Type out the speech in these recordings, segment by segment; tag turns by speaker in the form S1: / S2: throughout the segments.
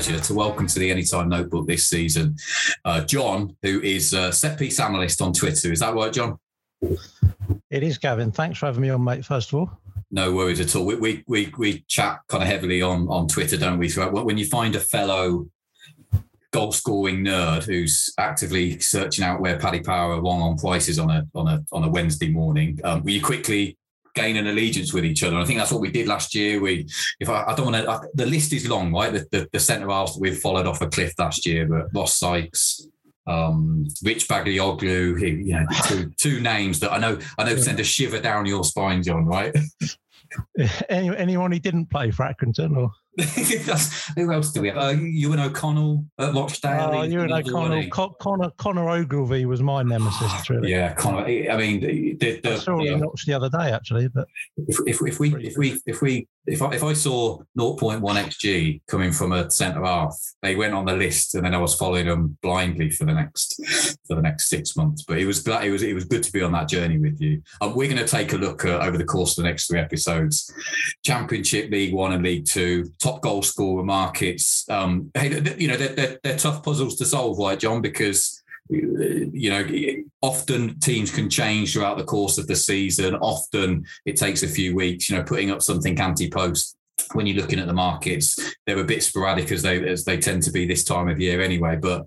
S1: pleasure to welcome to the Anytime Notebook this season, uh, John, who is a set piece analyst on Twitter. Is that right, John?
S2: It is, Gavin. Thanks for having me on, mate. First of all,
S1: no worries at all. We we we, we chat kind of heavily on on Twitter, don't we? So when you find a fellow goal scoring nerd who's actively searching out where Paddy Power are wrong on prices on a on a on a Wednesday morning, um, you quickly gain an allegiance with each other. And I think that's what we did last year. We, if I, I don't want to, the list is long, right? The, the, the centre halves that we've followed off a cliff last year, but Ross Sykes, um, Rich Bagayoglu, you know, two, two names that I know, I know send a shiver down your spine, John, right?
S2: Any, anyone who didn't play for Accrington or?
S1: who else do we have? Uh, Eoghan O'Connell at Rochdale.
S2: Oh, Eoghan O'Connell. Con- Connor, Connor Ogilvie was my nemesis, really.
S1: Yeah, Connor. I mean, the,
S2: the, I saw him watch the other day, actually. But
S1: if, if, if we if we if we if I, if I saw 0.1 xg coming from a centre half, they went on the list, and then I was following them blindly for the next for the next six months. But it was it was it was good to be on that journey with you. Um, we're going to take a look uh, over the course of the next three episodes: Championship, League One, and League Two, top goal scorer markets. Um, hey, you know they're, they're, they're tough puzzles to solve, right, John? Because you know, often teams can change throughout the course of the season. Often it takes a few weeks. You know, putting up something anti-post when you're looking at the markets, they're a bit sporadic as they as they tend to be this time of year anyway. But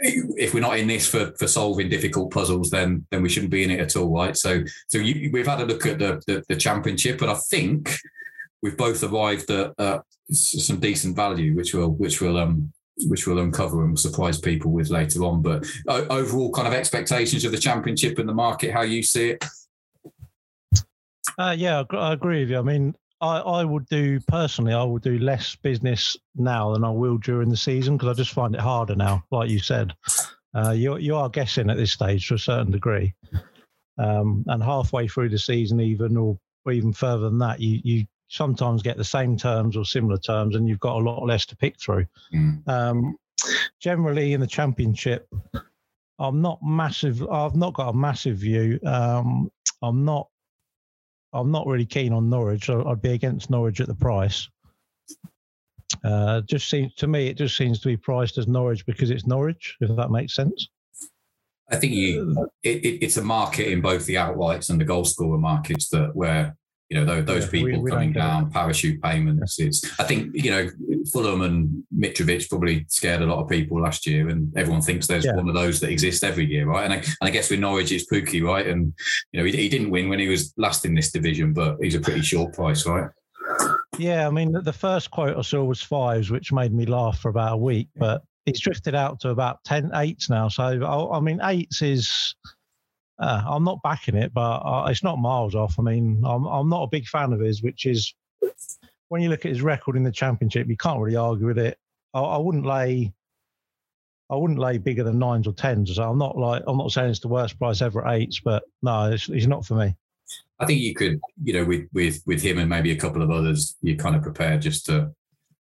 S1: if we're not in this for for solving difficult puzzles, then then we shouldn't be in it at all, right? So so you, we've had a look at the, the, the championship, and I think we've both arrived at uh, some decent value, which will which will um which we'll uncover and surprise people with later on. But overall, kind of expectations of the championship and the market, how you see it?
S2: Uh, yeah, I agree with you. I mean, I, I would do personally, I would do less business now than I will during the season because I just find it harder now. Like you said, uh, you you are guessing at this stage to a certain degree, um, and halfway through the season, even or even further than that, you you sometimes get the same terms or similar terms, and you've got a lot less to pick through. Mm. Um, generally, in the championship, I'm not massive. I've not got a massive view. Um, I'm not. I'm not really keen on Norwich. I'd be against Norwich at the price. Uh, just seems to me, it just seems to be priced as Norwich because it's Norwich. If that makes sense.
S1: I think you, it, it, it's a market in both the outrights and the goal scorer markets that where you know, those, those yeah, people we, we coming down, parachute payments. It's, I think, you know, Fulham and Mitrovic probably scared a lot of people last year, and everyone thinks there's yeah. one of those that exists every year, right? And I, and I guess with Norwich, it's Pukki, right? And, you know, he, he didn't win when he was last in this division, but he's a pretty short price, right?
S2: Yeah, I mean, the first quote I saw was fives, which made me laugh for about a week, but he's drifted out to about 10 eights now. So, I, I mean, eights is uh, I'm not backing it, but it's not miles off. I mean, I'm I'm not a big fan of his, which is when you look at his record in the championship, you can't really argue with it. I, I wouldn't lay. I wouldn't lay bigger than nines or tens. So I'm not like I'm not saying it's the worst price ever at eights, but no, it's, it's not for me.
S1: I think you could, you know, with with with him and maybe a couple of others, you're kind of prepared just to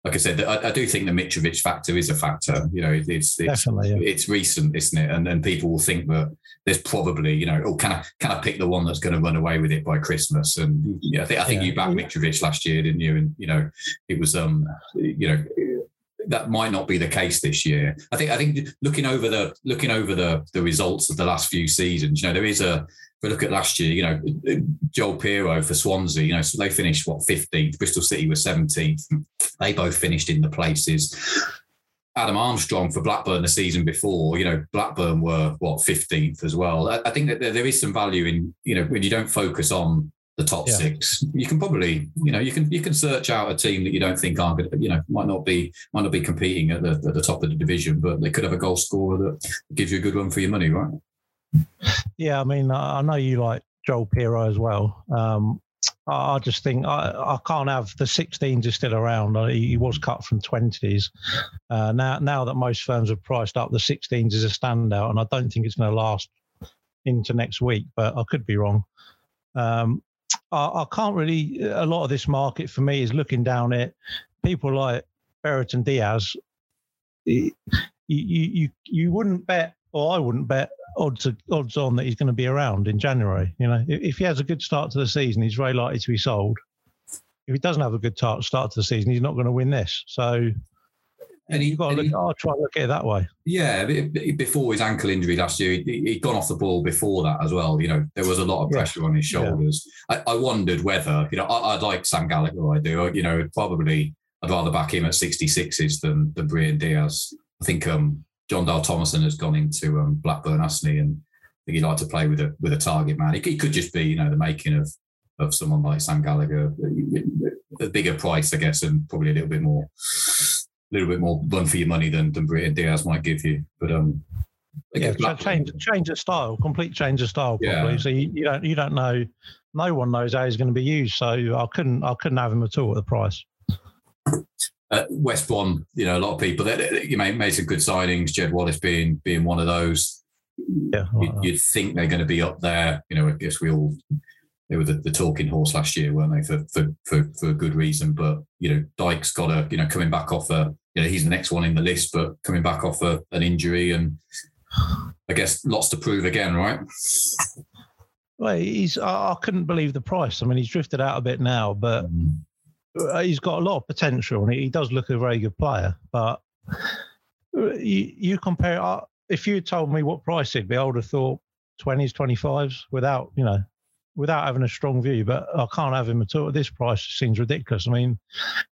S1: like I said, I, I, do think the Mitrovic factor is a factor. You know, it's it's Definitely, yeah. it's recent, isn't it? And then people will think that there's probably, you know, oh, can I can I pick the one that's going to run away with it by Christmas? And yeah, I think I think yeah. you backed Mitrovic last year, didn't you? And you know, it was um, you know, that might not be the case this year. I think I think looking over the looking over the the results of the last few seasons, you know, there is a if we look at last year, you know, Joel Piroe for Swansea, you know, so they finished what 15th, Bristol City was 17th. They both finished in the places. Adam Armstrong for Blackburn the season before, you know, Blackburn were what 15th as well. I, I think that there is some value in, you know, when you don't focus on the top yeah. six, you can probably, you know, you can you can search out a team that you don't think are going to, you know, might not be might not be competing at the at the top of the division, but they could have a goal scorer that gives you a good run for your money, right?
S2: Yeah, I mean, I know you like Joel Piroe as well. Um, I just think I, I can't have the 16s are still around. He was cut from 20s. Uh, now, now that most firms have priced up, the 16s is a standout, and I don't think it's going to last into next week. But I could be wrong. Um, I, I, can't really. A lot of this market for me is looking down at people like Brereton Diaz. You, you you wouldn't bet, or I wouldn't bet odds odds on that he's going to be around in January. You know, if he has a good start to the season, he's very likely to be sold. If he doesn't have a good start to the season, he's not going to win this. So and he, you've got to look. He, I'll try and look at it that way.
S1: Yeah, before his ankle injury last year, he, had gone off the ball before that as well. You know, there was a lot of pressure yeah. on his shoulders. Yeah. I, I, wondered whether, you know, I, would like Sam Gallagher. I do. You know, probably I'd rather back him at 66s than than Brian Diaz. I think um, Jon Dahl Tomasson has gone into um, Blackburn, hasn't? And I think he'd like to play with a with a target man. He, it could just be, you know, the making of of someone like Sam Gallagher, a bigger price, I guess, and probably a little bit more little bit more run for your money than than Bryan Diaz might give you. But um,
S2: yeah, change change of style, complete change of style, probably. Yeah. So you, you, don't you don't know, no one knows how he's going to be used. So I couldn't I couldn't have him at all at the price.
S1: Uh, West Brom, you know, a lot of people that you made, made some good signings. Jed Wallace being being one of those. Yeah, you, would think they're going to be up there. You know, I guess we all they were the, the, talking horse last year, weren't they? For, for for for a good reason. But you know, Dike's got a you know coming back off a you know he's the next one in the list, but coming back off a, an injury, and I guess lots to prove again, right?
S2: Well, he's I, couldn't believe the price. I mean, he's drifted out a bit now, but mm. he's got a lot of potential, and he does look a very good player. But you, you compare uh, if you told me what price it'd be, I would have thought 20s, 25s without, you know, without having a strong view, but I can't have him at all this price. Seems ridiculous. I mean,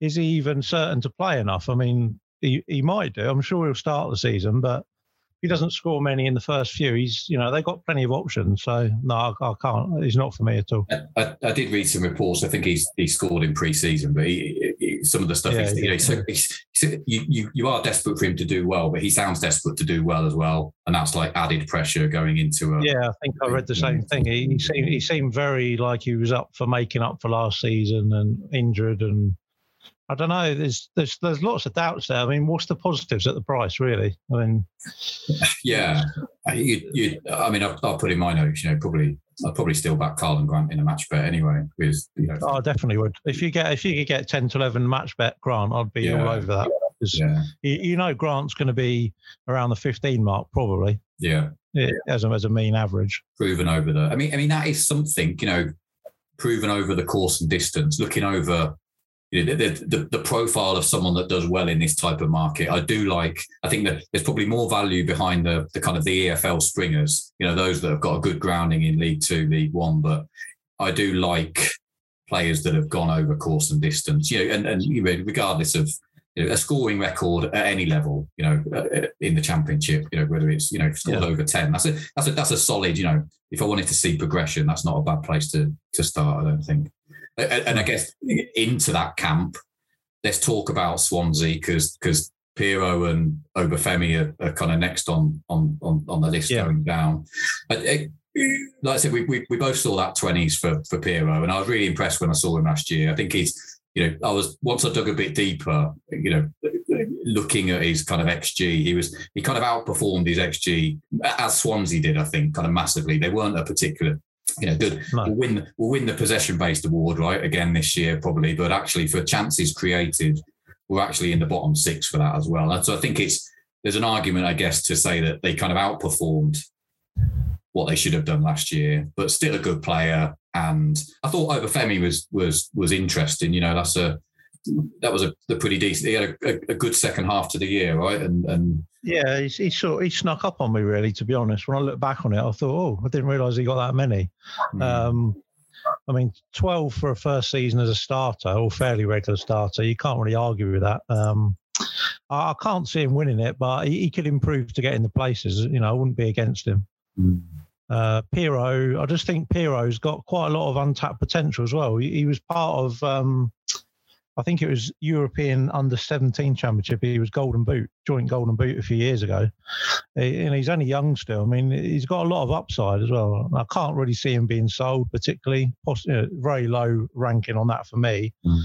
S2: is he even certain to play enough? I mean, he, he might do. I'm sure he'll start the season, but he doesn't score many in the first few. He's, you know, they've got plenty of options. So no, I, I can't. He's not for me at all.
S1: I, I, did read some reports. I think he's he scored in pre-season, but he, some of the stuff, yeah, he's, you know, so he's, you, you you are desperate for him to do well, but he sounds desperate to do well as well, and that's like added pressure going into a.
S2: Yeah, I think I read the same thing. He, he seemed he seemed very like he was up for making up for last season and injured and I don't know. There's there's there's lots of doubts there. I mean, what's the positives at the price, really? I mean,
S1: yeah, you, you I mean, I'll, I'll, put in my notes. You know, probably I'll probably still back Karlan Grant in a match bet anyway. Because you know, oh,
S2: I definitely would. If you get if you could get ten to eleven match bet Grant, I'd be yeah. all over that. Yeah. You, you, know, Grant's going to be around the fifteen mark probably.
S1: Yeah,
S2: as a as a mean average.
S1: Proven over the. I mean, I mean that is something. You know, proven over the course and distance. Looking over you know, the, the, the profile of someone that does well in this type of market. I do like, I think that there's probably more value behind the, the kind of the EFL springers, you know, those that have got a good grounding in League Two, League One. But I do like players that have gone over course and distance, you know, and, and you know, regardless of you know, a scoring record at any level, you know, uh, in the championship, you know, whether it's, you know, scored yeah. over 10, that's a, that's a, that's a solid, you know, if I wanted to see progression, that's not a bad place to, to start, I don't think. And I guess into that camp, let's talk about Swansea because because Piroe and Obafemi are, are, kind of next on on on, on the list yeah. going down. But it, like I said, we, we, we both saw that twenties for for Piroe, and I was really impressed when I saw him last year. I think he's you know I was once I dug a bit deeper, you know, looking at his kind of xG, he was he kind of outperformed his xG as Swansea did. I think kind of massively. They weren't a particular you know, good. No. We'll win. We'll win the possession-based award, right? Again this year, probably. But actually, for chances created, we're actually in the bottom six for that as well. And so I think it's there's an argument, I guess, to say that they kind of outperformed what they should have done last year, but still a good player. And I thought Obafemi was was was interesting. You know, that's a that was a, a pretty decent. He had a, a, good second half to the year, right? And and
S2: yeah, he, he sort he snuck up on me really. To be honest, when I look back on it, I thought, oh, I didn't realise he got that many. Mm. Um, I mean, twelve for a first season as a starter or fairly regular starter, you can't really argue with that. Um, I, I, can't see him winning it, but he, he, could improve to get in the places. You know, I wouldn't be against him. Mm. Uh, Piroe, I just think Piroe's got quite a lot of untapped potential as well. He, he was part of um, I think it was European Under 17 Championship. He was Golden Boot, joint Golden Boot a few years ago. And he's only young still. I mean, he's got a lot of upside as well. I can't really see him being sold particularly. very low ranking on that for me. Mm.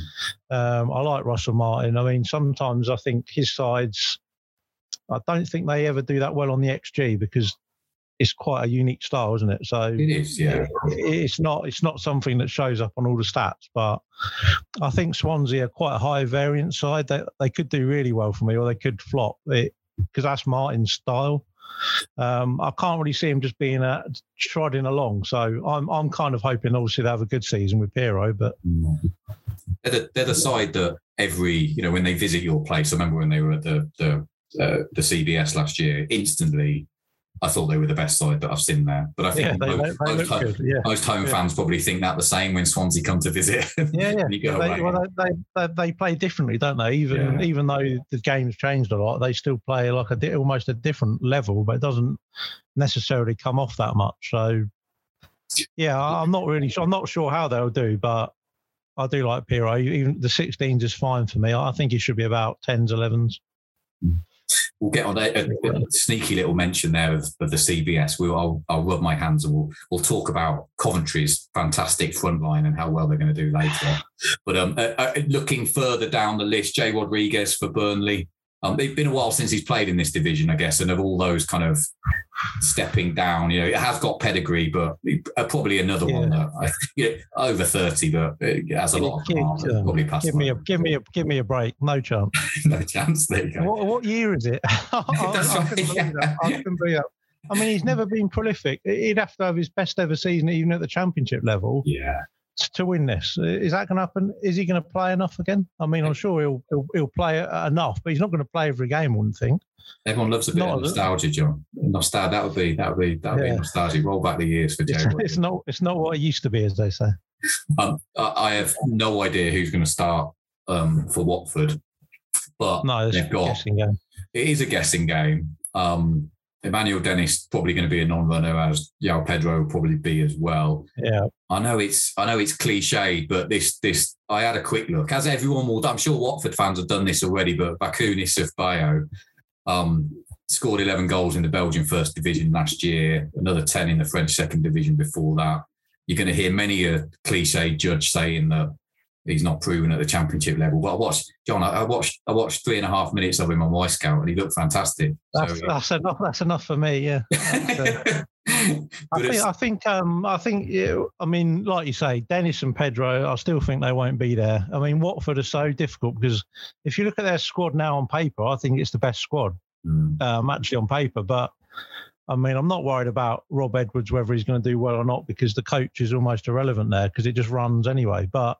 S2: Um, I like Russell Martin. I mean, sometimes I think his sides, I don't think they ever do that well on the XG because it's quite a unique style, isn't it? So
S1: it is, yeah.
S2: It's not it's not something that shows up on all the stats, but I think Swansea are quite a high variant side. They they could do really well for me, or they could flop because that's Martin's style. Um, I can't really see him just being uh, trotting along. So I'm I'm kind of hoping, obviously, they have a good season with Piroe, but.
S1: They're the, they're the side that every you know when they visit your place. I remember when they were at the the uh, the CBS last year. Instantly, I thought they were the best side that I've seen there. But I think yeah, they, most, they most, home, yeah. most, home, yeah. fans probably think that the same when Swansea come to visit.
S2: Yeah, yeah. they, well, they, they, they, play differently, don't they? Even even though the game's changed a lot, they still play like a almost a different level, but it doesn't necessarily come off that much. So, yeah, I'm not really sure. I'm not sure how they'll do, but I do like Piroe. Even the 16s is fine for me. I think he should be about 10s, 11s.
S1: Mm we'll get on a, a, a, sneaky little mention there of, of the CBS. We'll, I'll, I'll, rub my hands and we'll, we'll talk about Coventry's fantastic front line and how well they're going to do later. But um, uh, uh, looking further down the list, Jay Rodriguez for Burnley, um, it's been a while since he's played in this division, I guess, and of all those kind of stepping down, you know, it has got pedigree, but uh, probably another yeah. one that I, you know, over thirty, but it has a lot of give, uh, probably past.
S2: Give me a give me a give me a break. No chance.
S1: no chance. There you go.
S2: What, what year is it? I, That's I, right. I, yeah. I mean, he's never been prolific. He'd have to have his best ever season, even at the championship level.
S1: Yeah
S2: to win this. Is that going to happen? Is he going to play enough again? I mean, I'm sure he'll he'll, he'll play enough, but he's not going to play every game. I wouldn't think.
S1: Everyone loves a bit not of nostalgia, John. Nostalgia. That would be that would be that would yeah. be nostalgia. Roll back the years for Jay.
S2: It's, it's, not it's not what it used to be, as they say.
S1: Um, I have no idea who's going to start um, for Watford, but
S2: no, they've got.
S1: It is a guessing game. Um, Emmanuel Dennis probably going to be a non-runner, as João Pedro will probably be as well.
S2: Yeah,
S1: I know it's I know it's cliche, but this this I had a quick look. As everyone will, I'm sure Watford fans have done this already, but Vakoun Bayo um, scored 11 goals in the Belgian First Division last year, another 10 in the French Second Division before that. You're going to hear many a cliche judge saying that he's not proven at the championship level. But I watched John. I watched I watched three and a half minutes of him on Wyscout, and he looked fantastic.
S2: That's, so, uh, that's enough. That's enough for me. Yeah. I think, I think, um, I think, I mean, like you say, Dennis and Pedro, I still think they won't be there. I mean, Watford are so difficult because if you look at their squad now on paper, I think it's the best squad, mm. um, actually on paper. But I mean, I'm not worried about Rob Edwards whether he's going to do well or not because the coach is almost irrelevant there because it just runs anyway. But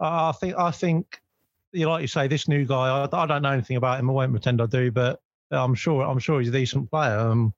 S2: I think I think you like you say this new guy. I, I, don't know anything about him. I won't pretend I do, but I'm sure I'm sure he's a decent player. Um,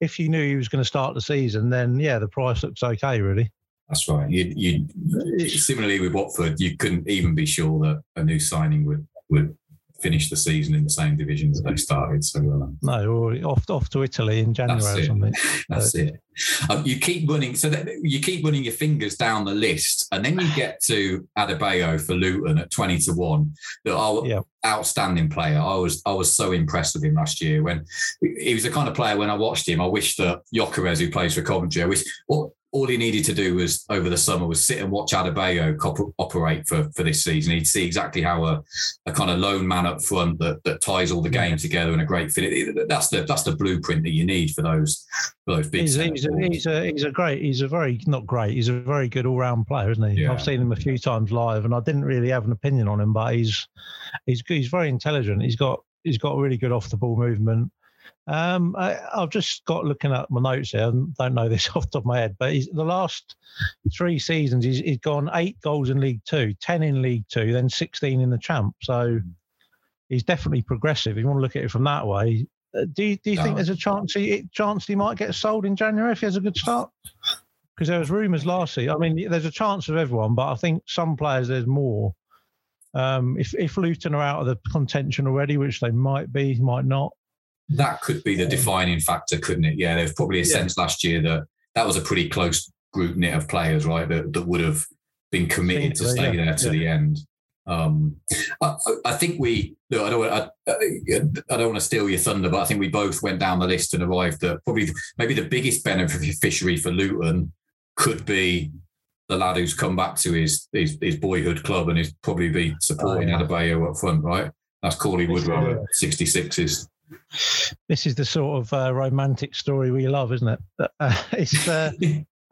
S2: if you knew he was going to start the season, then yeah, the price looks okay. Really.
S1: That's right. You, you similarly with Watford, you couldn't even be sure that a new signing would would finish the season in the same division as they started. So
S2: uh, no, or off off to Italy in January or something.
S1: That's it. Um, you keep running, so that you keep running your fingers down the list, and then you get to Adebayo for Luton at twenty to one. That are yeah. outstanding player. I was I was so impressed with him last year when he was the kind of player when I watched him. I wish that Gyökeres, who plays for Coventry, I wish well, all he needed to do was over the summer was sit and watch Adebayo operate for, for this season. He'd see exactly how a, a kind of lone man up front that, that ties all the game together in a great fit. That's the that's the blueprint that you need for those for those big.
S2: He's, he's, a, he's, a, he's a great. He's a very not great. He's a very good all round player, isn't he? Yeah. I've seen him a few times live, and I didn't really have an opinion on him, but he's he's he's very intelligent. He's got he's got really good off the ball movement. Um, I, have just got looking at my notes here. I don't know this off the top of my head, but he's, the last three seasons, he's, he's gone eight goals in League Two, 10 in League Two, then 16 in the Champ. So he's definitely progressive. If you want to look at it from that way, uh, do you, do you no. think there's a chance he, chance he might get sold in January if he has a good start? Because there was rumours last season. I mean, there's a chance of everyone, but I think some players there's more. Um, if if Luton are out of the contention already, which they might be, might not,
S1: that could be the defining factor, couldn't it? Yeah, there's probably a yeah. sense last year that that was a pretty close group knit of players, right? That, that would have been committed to stay yeah. there to yeah. the end. Um, I, I, think we. Look, I don't. Want, I, I, don't want to steal your thunder, but I think we both went down the list and arrived at probably maybe the biggest beneficiary for Luton could be the lad who's come back to his his, his boyhood club and is probably be supporting oh, yeah. Adebayo up front, right? That's Cauley Woodrow at 66s.
S2: This is the sort of uh, romantic story we love, isn't it? Uh, it's. Uh,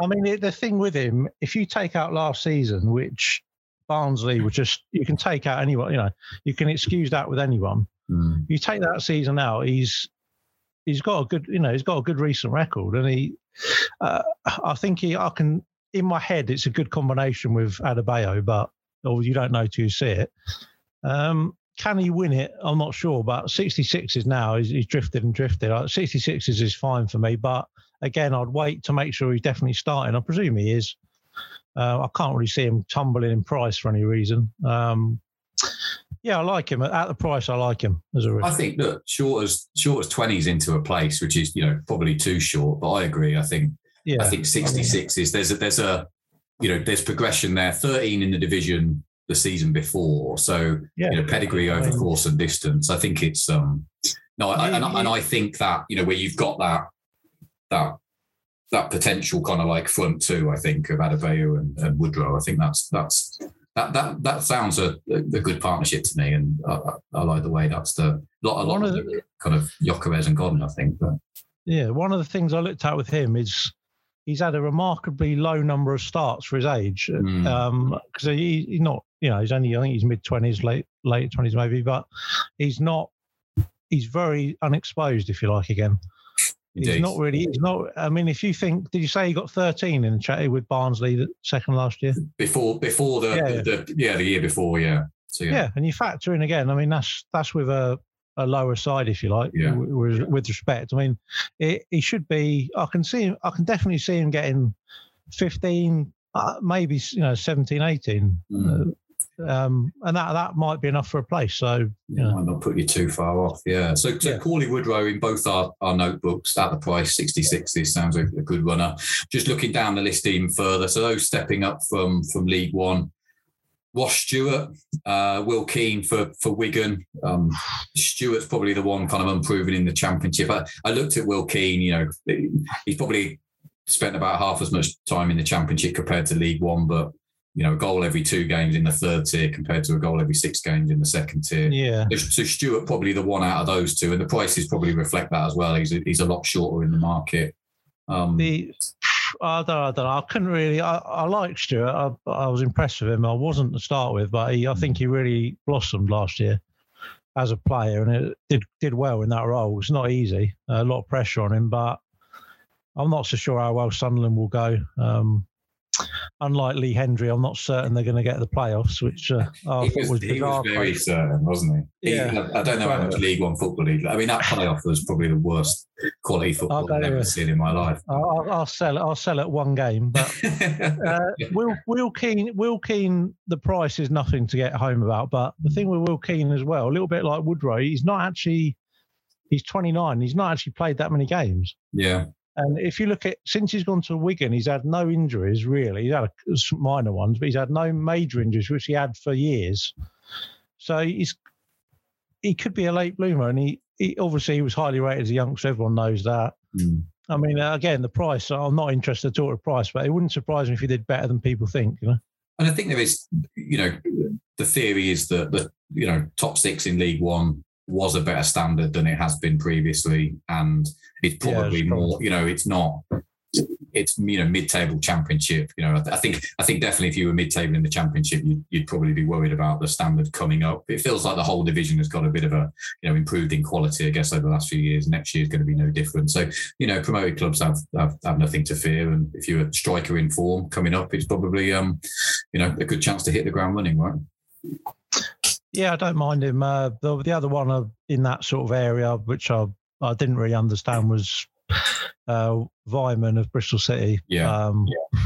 S2: I mean, the thing with him, if you take out last season, which Barnsley was just, you can take out anyone. You know, you can excuse that with anyone. Mm. You take that season out, he's he's got a good, you know, he's got a good recent record, and he, uh, I think he, I can, in my head, it's a good combination with Adebayo, but or you don't know till you see it. Um, can he win it? I'm not sure, but 66 is now. He's, he's drifted and drifted. 66 is, is fine for me, but again, I'd wait to make sure he's definitely starting. I presume he is. Uh, I can't really see him tumbling in price for any reason. Um, yeah, I like him at the price. I like him as a risk.
S1: I think look short as short as twenties into a place, which is you know probably too short. But I agree. I think yeah. I think sixty six is there's a there's a you know there's progression there. Thirteen in the division the season before, so yeah. you know pedigree over course and distance. I think it's um no, I, and, and I think that you know where you've got that that that potential kind of like front two. I think of Adebayo and, and Woodrow. I think that's that's that that that sounds a, a good partnership to me, and I, I like the way that's the lot, a lot of, the, kind of Gyökeres and Godden, I think. But
S2: yeah, one of the things I looked at with him is he's had a remarkably low number of starts for his age. Because mm. um, he, he's not, you know, he's only I think he's mid twenties, late late twenties maybe, but he's not. He's very unexposed, if you like, again. Indeed. He's not really. He's not. I mean, if you think, did you say he got 13 in the chat with Barnsley the second last year?
S1: Before, before the yeah, the, the, yeah, the year before, yeah.
S2: So, yeah. yeah. and you factor in again. I mean, that's that's with a a lower side, if you like, yeah. with, with respect. I mean, it, he should be. I can see. I can definitely see him getting 15, uh, maybe you know 17, 18. Mm. Uh, um, and that that might be enough for a place. So
S1: yeah, might not put you too far off. Yeah. So, so yeah. Cauley Woodrow in both our, our notebooks at the price 66. This sounds a, a, good runner. Just looking down the list even further. So those stepping up from from League One. Wash Stewart, uh, Will Keane for for Wigan. Um, Stewart's probably the one kind of unproven in the Championship. I, I looked at Will Keane. You know, he's probably spent about half as much time in the Championship compared to League One, but you know, a goal every two games in the third tier compared to a goal every six games in the second tier.
S2: Yeah.
S1: So Stewart probably the one out of those two, and the prices probably reflect that as well. He's a, he's a lot shorter in the market. Um,
S2: the I don't, I don't know. I couldn't really. I, I like Stewart. I, I was impressed with him. I wasn't to start with, but he, I think he really blossomed last year as a player, and it did did well in that role. It's not easy. A lot of pressure on him, but I'm not so sure how well Sunderland will go. Um, unlike Lee Hendrie, I'm not certain they're going to get the playoffs, which uh, I
S1: he was, was, he was very certain, wasn't he? Yeah. He, I don't know how much League One football league. I mean, that playoff was probably the worst quality football I've ever seen in my life.
S2: I'll, I'll, sell it. I'll sell it one game. But uh, Will, Will Keane, Will Keane, the price is nothing to get home about. But the thing with Will Keane as well, a little bit like Woodrow, he's not actually. He's 29. He's not actually played that many games.
S1: Yeah.
S2: And if you look at since he's gone to Wigan, he's had no injuries really. He's had a, minor ones, but he's had no major injuries, which he had for years. So he's he could be a late bloomer, and he, he obviously he was highly rated as a youngster. Everyone knows that. Mm. I mean, uh, again, the price. I'm not interested at all at price, but it wouldn't surprise me if he did better than people think. You know.
S1: And I think there is, you know, the theory is that the you know top six in League One was a better standard than it has been previously, and it's probably yeah, more. You know, it's not. It's you know mid-table championship. You know, I, think I think definitely if you were mid-table in the championship, you'd, you'd, probably be worried about the standard coming up. It feels like the whole division has got a bit of a you know improved in quality. I guess over the last few years. Next year is going to be no different. So you know, promoted clubs have have, have nothing to fear, and if you're a striker in form coming up, it's probably um you know a good chance to hit the ground running, right?
S2: Yeah, I don't mind him. Uh, the, the other one uh, in that sort of area, which I, I didn't really understand, was uh, Weimann of Bristol City.
S1: Yeah. Um, yeah.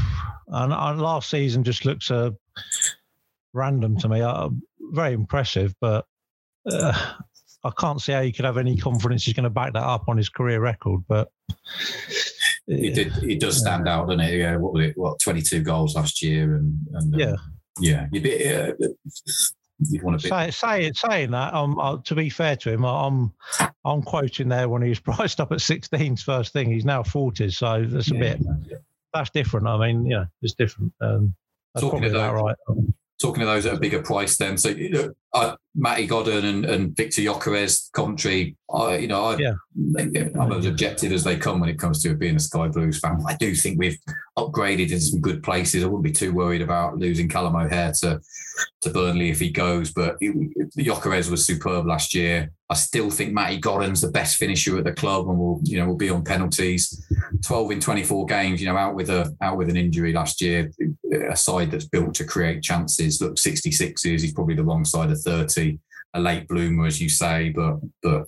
S2: And, and, last season just looks uh, random to me. Uh, very impressive, but uh, I can't see how you could have any confidence he's going to back that up on his career record. But
S1: he did. He does stand out, doesn't he? Yeah. What was it? What twenty two goals last year, and, and
S2: um, yeah.
S1: Yeah, you'd be, uh, you'd want to be.
S2: Say, say, saying that, um, uh, to be fair to him, I'm I'm quoting there when he was priced up at 16's first thing. He's now 40, so that's a yeah, bit yeah. that's different. I mean, yeah, it's different. Um,
S1: talking
S2: about
S1: right. Talking to those at a bigger price, then. So, you know, I, Matty Godden and, and Viktor Gyökeres, Coventry, I, you know, I,
S2: Yeah.
S1: I'm as objective as they come when it comes to being a Sky Blues fan. I do think we've upgraded in some good places. I wouldn't be too worried about losing Callum O'Hare to, to Burnley if he goes, but it, was superb last year. I still think Matty Godden's the best finisher at the club and will, you know, will be on penalties. 12 in 24 games, you know, out with a out with an injury last year, a side that's built to create chances. Look, 66s, he's probably the wrong side of 30 a late bloomer, as you say, but but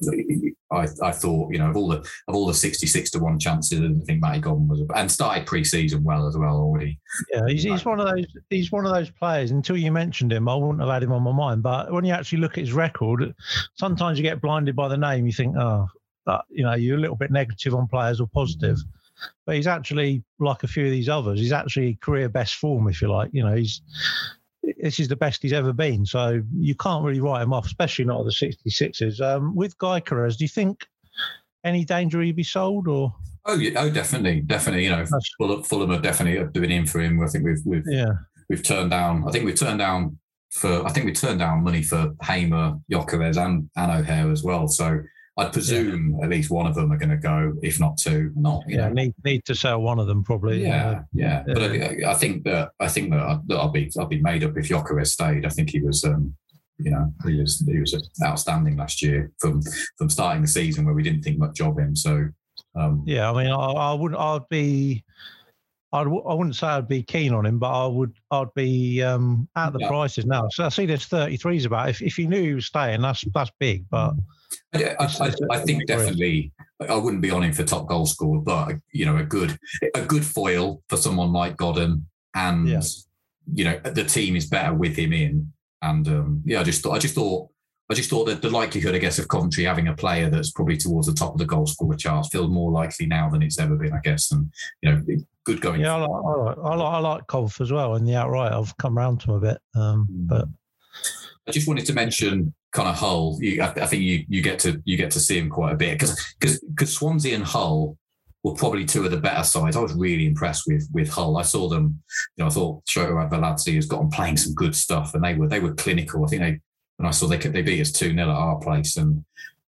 S1: I, I thought you know of all the of all the sixty six to one chances, and I think Matty Godden was and started pre season well as well already.
S2: Yeah, he's, he's one of those. He's one of those players. Until you mentioned him, I wouldn't have had him on my mind. But when you actually look at his record, sometimes you get blinded by the name. You think, oh, you know, you're a little bit negative on players or positive. But he's actually like a few of these others. He's actually career best form, if you like. You know, he's this is the best he's ever been. So you can't really write him off, especially not at the 66s. Um, with Gyökeres, do you think any danger he'd be sold or?
S1: Oh, yeah, oh, definitely, definitely. You know, Fulham, Fulham are definitely doing in for him. I think we've we've
S2: yeah
S1: we've turned down. I think we've turned down for. I think we turned down money for Hamer, Gyökeres, and and O'Hare as well. So I'd presume yeah. at least one of them are going to go, if not two. Not
S2: yeah,
S1: know.
S2: need need to sell one of them probably.
S1: Yeah, yeah. yeah. But I, I, think that I think that, I'll be I'll be made up if Gyökeres stayed. I think he was. Um, you know, he was he was outstanding last year from from starting the season where we didn't think much of him. So um,
S2: yeah, I mean, I, I wouldn't. I'd be. I'd, I wouldn't say I'd be keen on him, but I would. I'd be um, at the yeah. prices now. So I see there's 33s about. If if you knew he was staying, that's that's big. But
S1: I, I, I, think definitely I wouldn't be on him for top goal scorer, but you know a good a good foil for someone like Godden, and yeah. you know the team is better with him in. And um, yeah, I just thought I just thought I just thought that the likelihood, I guess, of Coventry having a player that's probably towards the top of the goal scorer charts feels more likely now than it's ever been, I guess. And you know, good going.
S2: Yeah, I like, I like, I like, I like as well in the outright. I've come around to him a bit, um, mm. but
S1: I just wanted to mention kind of Hull. You, I, I, think you you get to you get to see him quite a bit because because because Swansea and Hull were probably two of the better sides. I was really impressed with with Hull. I saw them. You know, I thought Shota Arveladze has got them playing some good stuff, and they were they were clinical. I think they when I saw they they beat us two 0 at our place, and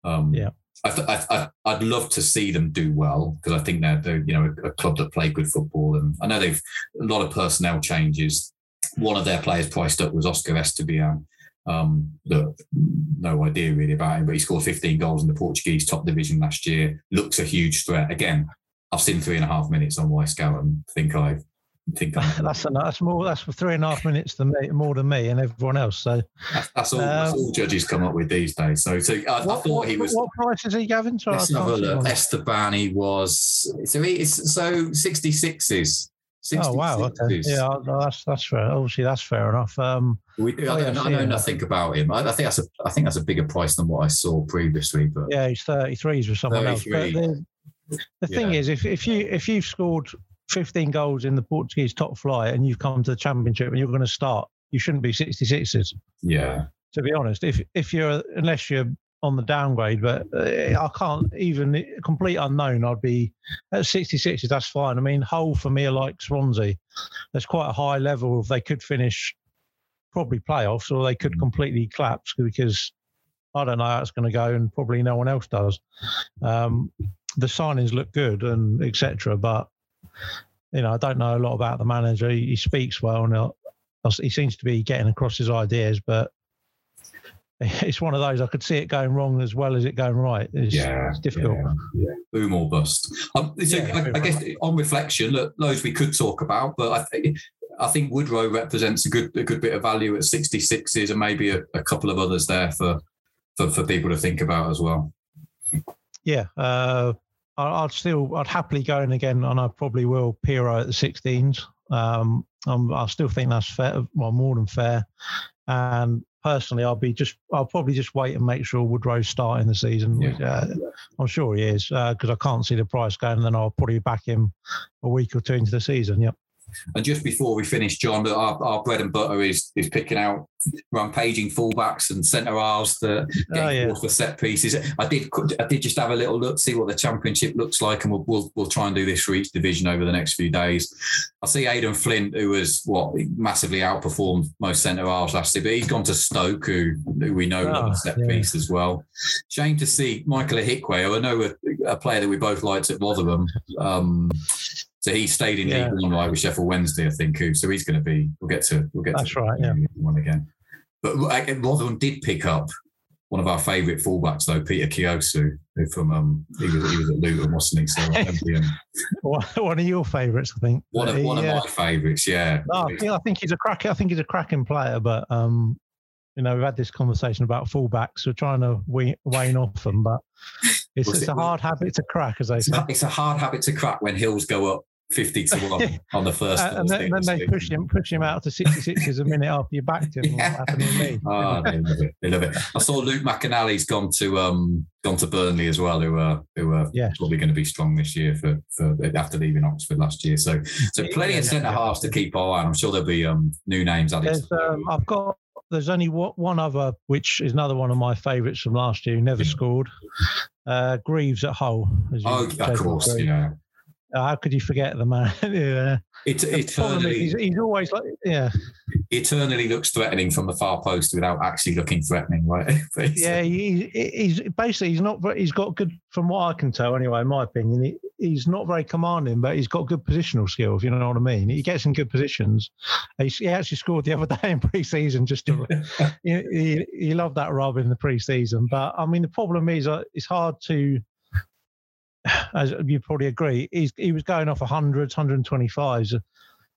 S1: um,
S2: yeah.
S1: I, I, would love to see them do well because I think they're, they're, you know a, a, club that play good football and I know they've a lot of personnel changes. One of their players priced up was Oscar Estupiñán, um, look, no idea really about him, but he scored 15 goals in the Portuguese top division last year. Looks a huge threat. Again, I've seen three and a half minutes on Wyscout and think I think
S2: I'm, that's that's more that's for three and a half minutes than me, more than me and everyone else. So
S1: that's, that's all, um, that's all judges come up with these days. So, so I, what, I thought
S2: what,
S1: he was.
S2: What price is he, Gavin?
S1: So let's have a look. Estupiñán, he was so he, so 66s.
S2: Oh wow! Okay. Yeah, that's that's fair. Obviously, that's fair enough. Um,
S1: we, I, oh, I, know nothing about him. I, I, think that's a I think that's a bigger price than what I saw previously. But
S2: yeah, he's thirty threes with someone 33. else. But the, the thing is, if if you if you've scored fifteen goals in the Portuguese top flight and you've come to the championship and you're going to start, you shouldn't be sixty sixes.
S1: Yeah.
S2: To be honest, if if you're unless you're on the downgrade, but uh, I can't even complete unknown. I'd be at 66s. That's fine. I mean, Hull for me are like Swansea. There's quite a high level. If they could finish probably playoffs, or they could mm. completely collapse because I don't know how it's going to go, and probably no one else does. Um, the signings look good and etc. But you know, I don't know a lot about the manager. He, he speaks well, and he seems to be getting across his ideas, but it's one of those I could see it going wrong as well as it going right. It's,
S1: yeah,
S2: it's difficult.
S1: Yeah, yeah. Boom or bust. Um, so yeah, I, I, guess on reflection, look, those we could talk about, but I think I think Woodrow represents a good a good bit of value at 66s and maybe a, a couple of others there for, for for people to think about as well.
S2: Yeah, uh, I'd still I'd happily go in again, and I probably will Piroe at the 16s. Um, I still think that's fair, well, more than fair. And personally, I'll be just I'll probably just wait and make sure Woodrow's starting the season. Yeah. Uh, I'm sure he is because uh, I can't see the price going. And then I'll probably back him a week or two into the season. Yep.
S1: And just before we finish, John, our, our bread and butter is is picking out rampaging fullbacks and centre halves that get oh, yeah. for set pieces. I did I did just have a little look, see what the championship looks like, and we'll, we'll, we'll try and do this for each division over the next few days. I see Aden Flint, who was what massively outperformed most centre halves last year, but he's gone to Stoke, who, who we know oh, set yeah. piece as well. Shame to see Michael Ihiekwe, who I know a, a, player that we both liked at Rotherham. Um, so he stayed in yeah. League One with Sheffield Wednesday, I think. Who so he's going to be. We'll get to. We'll get.
S2: That's
S1: to
S2: right. Yeah.
S1: One again. But Rotherham did pick up one of our favourite fullbacks though, Peter Kioso, who from um he was he was at Luton, wasn't he? So
S2: one of your favourites, I think.
S1: One of one of my favourites, yeah.
S2: No, I think, I think he's a crack. I think he's a cracking player, but um, you know, we've had this conversation about fullbacks. We're trying to wane off them, but it's, it's a hard habit to crack, as I say.
S1: It's a hard habit to crack when hills go up 50 to 1 on the first.
S2: Uh, and then, then they push him push him out to 66 a minute after you backed him. yeah.
S1: Oh, they love it. They love it. I saw Luke McNally's gone to um gone to Burnley as well, who are who are yeah. probably going to be strong this year for, for after leaving Oxford last year. So so plenty yeah, of centre halves to keep our eye on. I'm sure there'll be um new names added.
S2: Um, I've got there's only one other, which is another one of my favourites from last year, who never scored. Uh, Greaves at Hull.
S1: Oh, of course, yeah.
S2: Uh, how could you forget the man? yeah.
S1: It, eternally,
S2: he's, he's, always like, yeah.
S1: Eternally looks threatening from the far post without actually looking threatening, right?
S2: yeah, he, he's basically he's not. He's got good, from what I can tell, anyway. In my opinion, he, he's not very commanding, but he's got good positional skills. You know what I mean? He gets in good positions. He, he actually scored the other day in pre-season. Just to, he, he, he loved that rub in the pre-season. But I mean, the problem is uh, it's hard to as you probably agree, he's, he was going off 100s, 125s.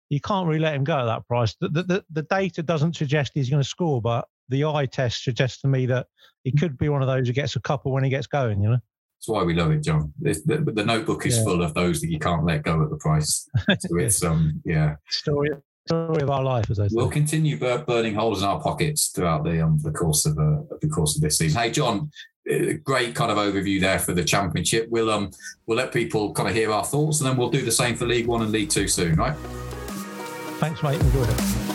S2: You can't really let him go at that price. The, the, the data doesn't suggest he's going to score, but the eye test suggests to me that he could be one of those who gets a couple when he gets going, you know?
S1: That's why we love it, John. The, the, notebook is yeah. full of those that you can't let go at the price. So it's, um, yeah.
S2: Story, story of our life, as I say.
S1: We'll continue burning holes in our pockets throughout the um, the course of uh, the course of this season. Hey, John, great kind of overview there for the championship. We'll um we'll let people kind of hear our thoughts, and then we'll do the same for League One and League Two soon, right?
S2: Thanks, mate. Enjoyed it.